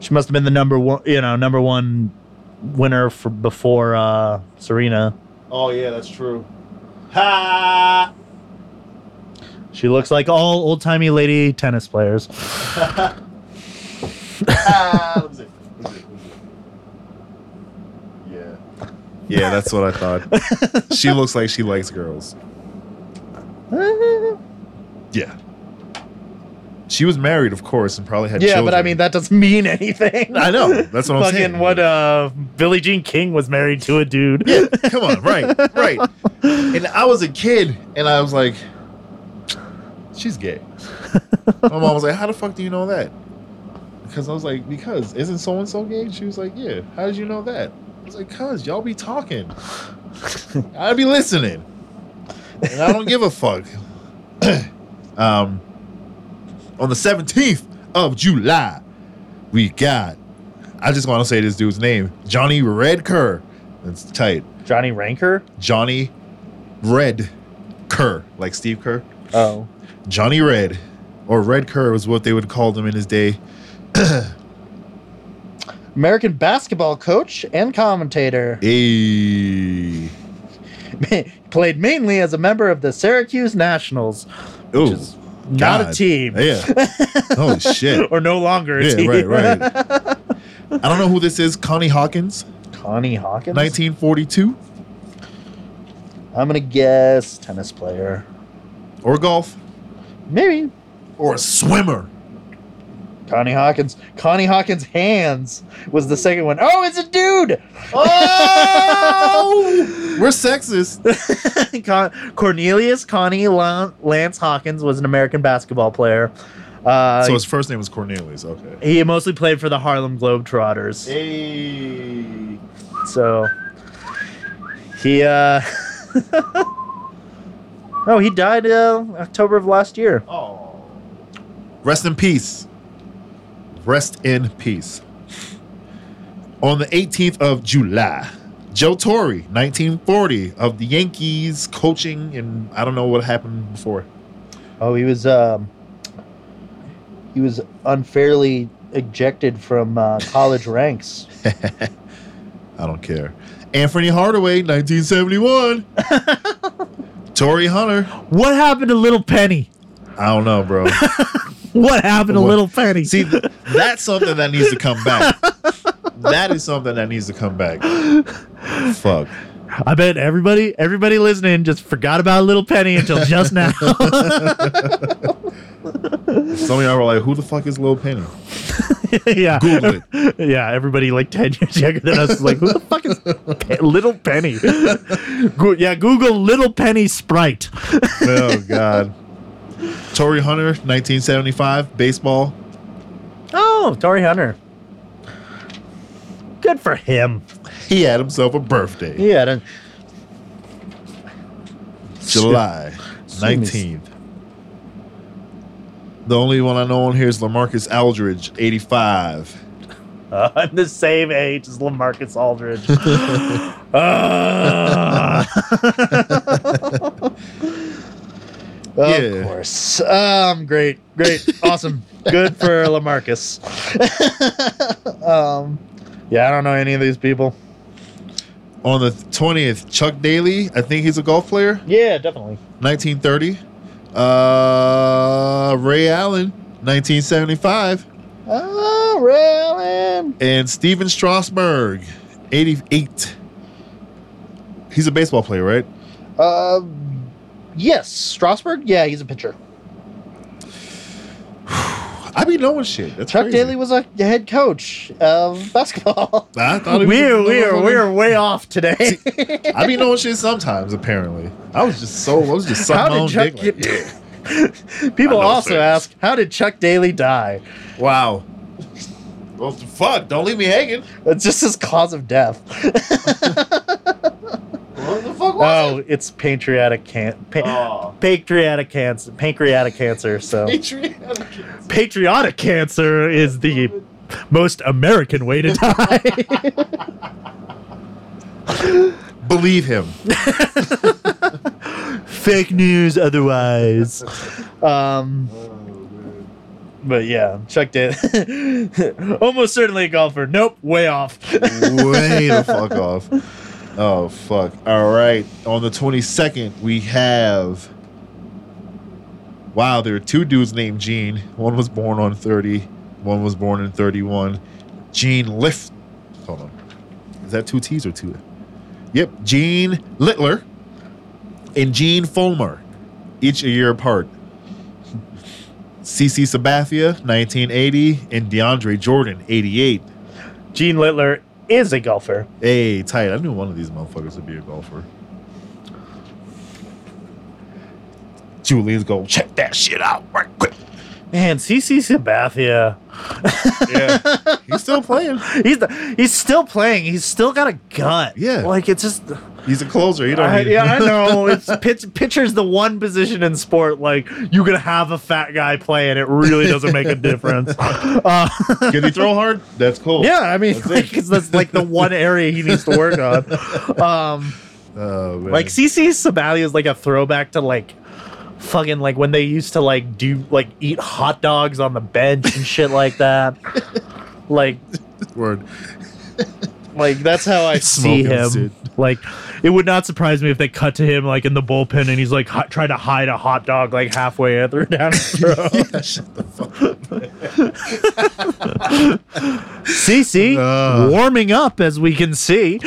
she must have been the number one, you know, number one winner for before uh, Serena. Oh yeah, that's true. Ha! She looks like all old timey lady tennis players. Yeah. Yeah, that's what I thought. she looks like she likes girls. Yeah. She was married, of course, and probably had yeah, children. but I mean that doesn't mean anything. I know. That's what I'm saying. Fucking saying. what? Uh, Billie Jean King was married to a dude. Yeah, Come on, right, right. And I was a kid, and I was like, she's gay. My mom was like, how the fuck do you know that? Because I was like, because isn't so and so gay? She was like, yeah. How did you know that? I was like, cause y'all be talking. I'd be listening, and I don't give a fuck. um, on the seventeenth of July, we got. I just want to say this dude's name, Johnny Red Kerr. That's tight. Johnny Ranker. Johnny Red Kerr, like Steve Kerr. Oh. Johnny Red, or Red Kerr was what they would call him in his day. American basketball coach and commentator. Hey. Played mainly as a member of the Syracuse Nationals, Ooh, is not a team. Yeah. Holy shit. or no longer a Yeah, team. right, right. I don't know who this is. Connie Hawkins, Connie Hawkins. 1942, I'm gonna guess tennis player. or golf, Maybe or a swimmer. Connie Hawkins. Connie Hawkins' hands was the second one. Oh, it's a dude. Oh, we're sexist. Con- Cornelius Connie Lan- Lance Hawkins was an American basketball player. Uh, so his first name was Cornelius. Okay. he mostly played for the Harlem Globetrotters. Hey. So he uh Oh, he died uh, October of last year. Oh. Rest in peace. Rest in peace. On the 18th of July, Joe Torre, 1940, of the Yankees, coaching, and I don't know what happened before. Oh, he was um he was unfairly ejected from uh, college ranks. I don't care. Anthony Hardaway, 1971. Torii Hunter. What happened to Little Penny? I don't know, bro. What happened to? Little Penny? See, that's something that needs to come back. That is something that needs to come back. Fuck. I bet everybody everybody listening just forgot about Little Penny until just now. Some of y'all were like, who the fuck is Little Penny? yeah. Google it. Yeah, everybody like 10 years younger than us is like, who the fuck is Pe- Little Penny? Go- yeah, Google Little Penny Sprite. Oh, God. Torii Hunter, 1975, baseball. Oh, Torii Hunter. Good for him. He had himself a birthday. He had a July 19th. The only one I know on here is Lamarcus Aldridge, 85. Uh, I'm the same age as Lamarcus Aldridge. Ah. Yeah. Of course. Um, great, great, awesome, good for Lamarcus. um, yeah, I don't know any of these people. On the 20th, Chuck Daly, I think he's a golf player, Yeah, definitely. 1930. Uh, Ray Allen, 1975, Oh, Ray Allen. and Stephen Strasburg, 88. He's a baseball player, right? Uh, yes, Strasburg. Yeah, he's a pitcher. I be knowing shit. That's Chuck crazy. Daly was a head coach of basketball. I thought We're we're we're way off today. I be knowing shit sometimes. Apparently, I was just so I was just sucking How my did own Chuck dick. like, get- People also things. ask, how did Chuck Daly die? wow. Well, fuck! Don't leave me hanging. That's just his cause of death. What the fuck was Oh, it's pancreatic can pa- Oh. pancreatic cancer. Pancreatic cancer. So it? Patriotic. patriotic cancer is the most American way to die. Believe him. Fake news otherwise. Um but yeah, checked it. Almost certainly a golfer. Nope, way off. Way the fuck off. Oh fuck! All right, on the twenty second we have. Wow, there are two dudes named Gene. One was born on thirty. One was born in thirty-one. Gene Lift. Hold on. Is that two T's or two? Yep, Gene Littler and Gene Fullmer, each a year apart. CC Sabathia, 1980, and DeAndre Jordan, 88. Gene Littler is a golfer. Hey, tight. I knew one of these motherfuckers would be a golfer. Julian's go check that shit out right quick. Man, CC Sabathia. Yeah, he's still playing. He's the, he's still playing. He's still got a gut. Yeah. like it's just. He's a closer. You don't I, need. yeah, I know. It's pitch, pitcher's the one position in sport like you can have a fat guy play and it really doesn't make a difference. Uh, Can he throw hard? That's cool. yeah, I mean, like, 'cause that's like the one area he needs to work on. Um, Oh, like CC Sabathia is like a throwback to like fucking like when they used to like do like eat hot dogs on the bench and shit like that. Like word. Like that's how I see him. shit. Like it would not surprise me if they cut to him like in the bullpen and he's like trying to hide a hot dog like halfway through down his throat. Shut the fuck up. CC Uh. warming up as we can see.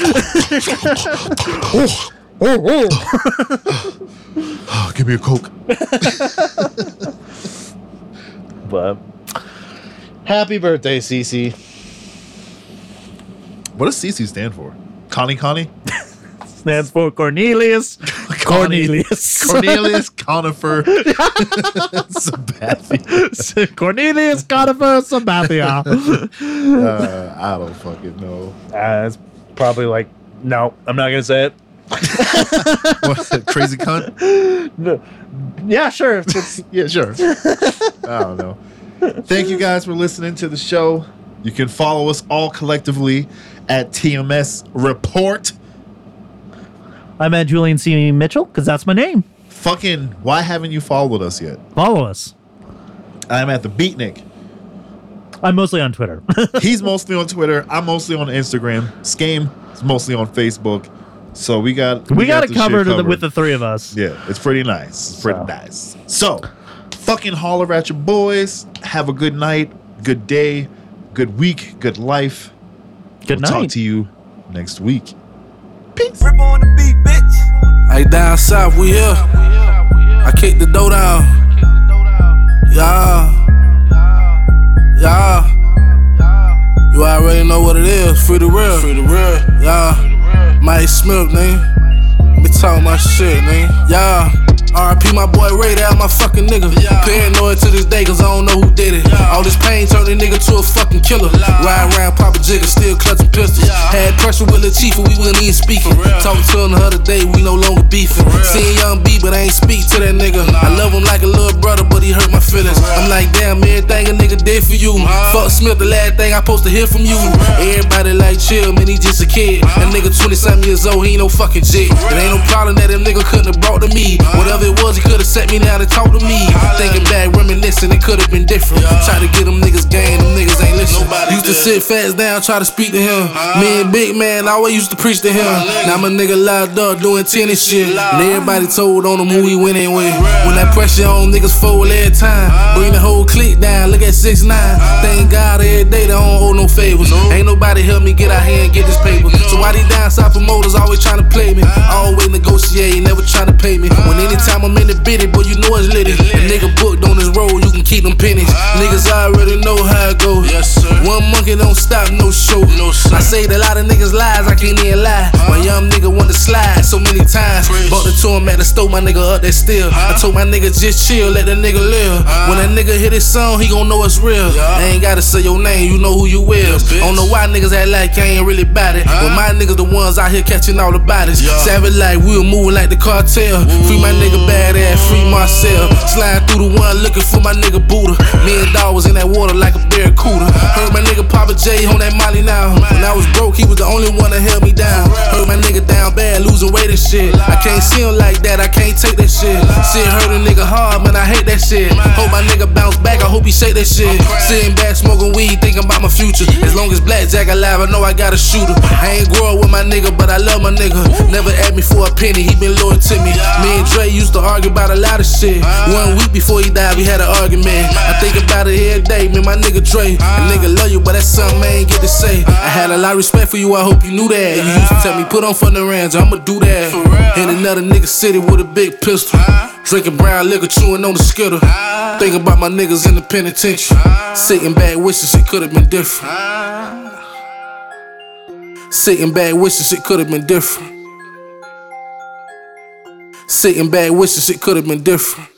Oh, give me a coke. but happy birthday, CC. What does CC stand for? Connie Connie? Stands for Cornelius. Cornelius. Cornelius Conifer Sabathia. Cornelius Conifer Sabathia. Uh, I don't fucking know. Uh, it's probably like no, I'm not gonna say it. What's What, crazy cunt? No. Yeah, sure. Yeah, sure. I don't know. Thank you guys for listening to the show. You can follow us all collectively at TMS Report. I'm at Julian C. Mitchell because that's my name. Fucking, why haven't you followed us yet? Follow us. I'm at the Beatnik. I'm mostly on Twitter. He's mostly on Twitter. I'm mostly on Instagram. Skame is mostly on Facebook. So we got we, got, the it covered, shit with the three of us. Yeah, it's pretty nice. It's pretty So. nice. So, fucking holler at your boys. Have a good night, good day, good week, good life. Good we'll night. Talk to you next week. Peace. Hey, down south, we here. I kicked the dough down. Yeah. Yeah. You already know what it is. Free the real. Free the real. Yeah. Mike Smith, nigga. Be talking my shit, nigga. Yeah. RP my boy Ray, that my fucking nigga. Paranoid to this day, cause I don't know who did it. All this pain turned a nigga to a fucking killer. Ride around Papa Jigger, still clutching pistols. Had pressure with the Chief, and we wasn't even speaking. Talking to him the other day, we no longer beefing. Seen Young B, but I ain't speak to that nigga. I love him like a little brother, but he hurt my feelings. I'm like, damn, everything a nigga did for you. Fuck Smith, the last thing I supposed to hear from you. Everybody like chill, man, he just a kid. That nigga 27 years old, he ain't no fucking jit. It ain't no problem that them nigga couldn't have brought to me. Whatever whoever it was, he could've set me down and talked to me. Thinking back, reminiscing, it could've been different. Try to get them niggas game, them niggas ain't listen. Used to sit fast down, try to speak to him. Me and Big Man always used to preach to him. Now my nigga locked up doing tennis shit. And everybody told on him who he went in with. When that pressure on niggas fold every time. Bring the whole clique down, look at 6 9 Thank God every day they don't owe no favors. Ain't nobody help me get out here and get this paper. So why these down south promoters always trying to play me? Always negotiate, never trying to pay me. When anytime I'm in the bitty, boy, you know it's litty. A nigga booked on this road, you can keep them pennies. Niggas already know how it go. Yes, sir. One monkey don't stop, no show. No, sir. I say that a lot of niggas lies, I can't even lie. My young nigga want to slide so many times. Bought the to him at the store, my nigga up there still. I told my nigga just chill, let the nigga live. When that nigga hit his song, he gon' know it's real. I ain't gotta say your name, you know who you is. Don't know why niggas act like I ain't really bout it. But my niggas the ones out here catching all the bodies. Savage like we were moving like the cartel. Free my nigga badass, free Marcel. Slide through the one looking for my nigga Buddha. Me and dog was in that water like a barracuda. Heard my nigga Papa J on that Molly now. When I was broke, he was the only one that held me down. Heard my nigga down bad, losing weight and shit. I can't see him like that, I can't take that shit. Shit hurt a nigga hard, man, I hate that shit. Hope my nigga bounce back, I hope he shake that shit. Sitting back, smoking weed, thinking about my future. As long as Blackjack alive, I know I got a shooter. I ain't grow up with my nigga, but I love my nigga. Never asked me for a penny, he been loyal to me. Me and Dre used to argue about a lot of shit. Ah. One week before he died, we had an argument. Oh, I think about it every day, man, my nigga Dre. A ah. nigga love you, but that's something I ain't get to say. I had a lot of respect for you, I hope you knew that. You used to tell me, put on for the range, I'ma do that. In another nigga city with a big pistol. Ah. Drinking brown liquor, chewing on the skittle. Think about my niggas in the penitentiary. Sitting back, wishes it could've been different. Sitting back, wishes it could've been different. Sitting back, wishes it could've been different.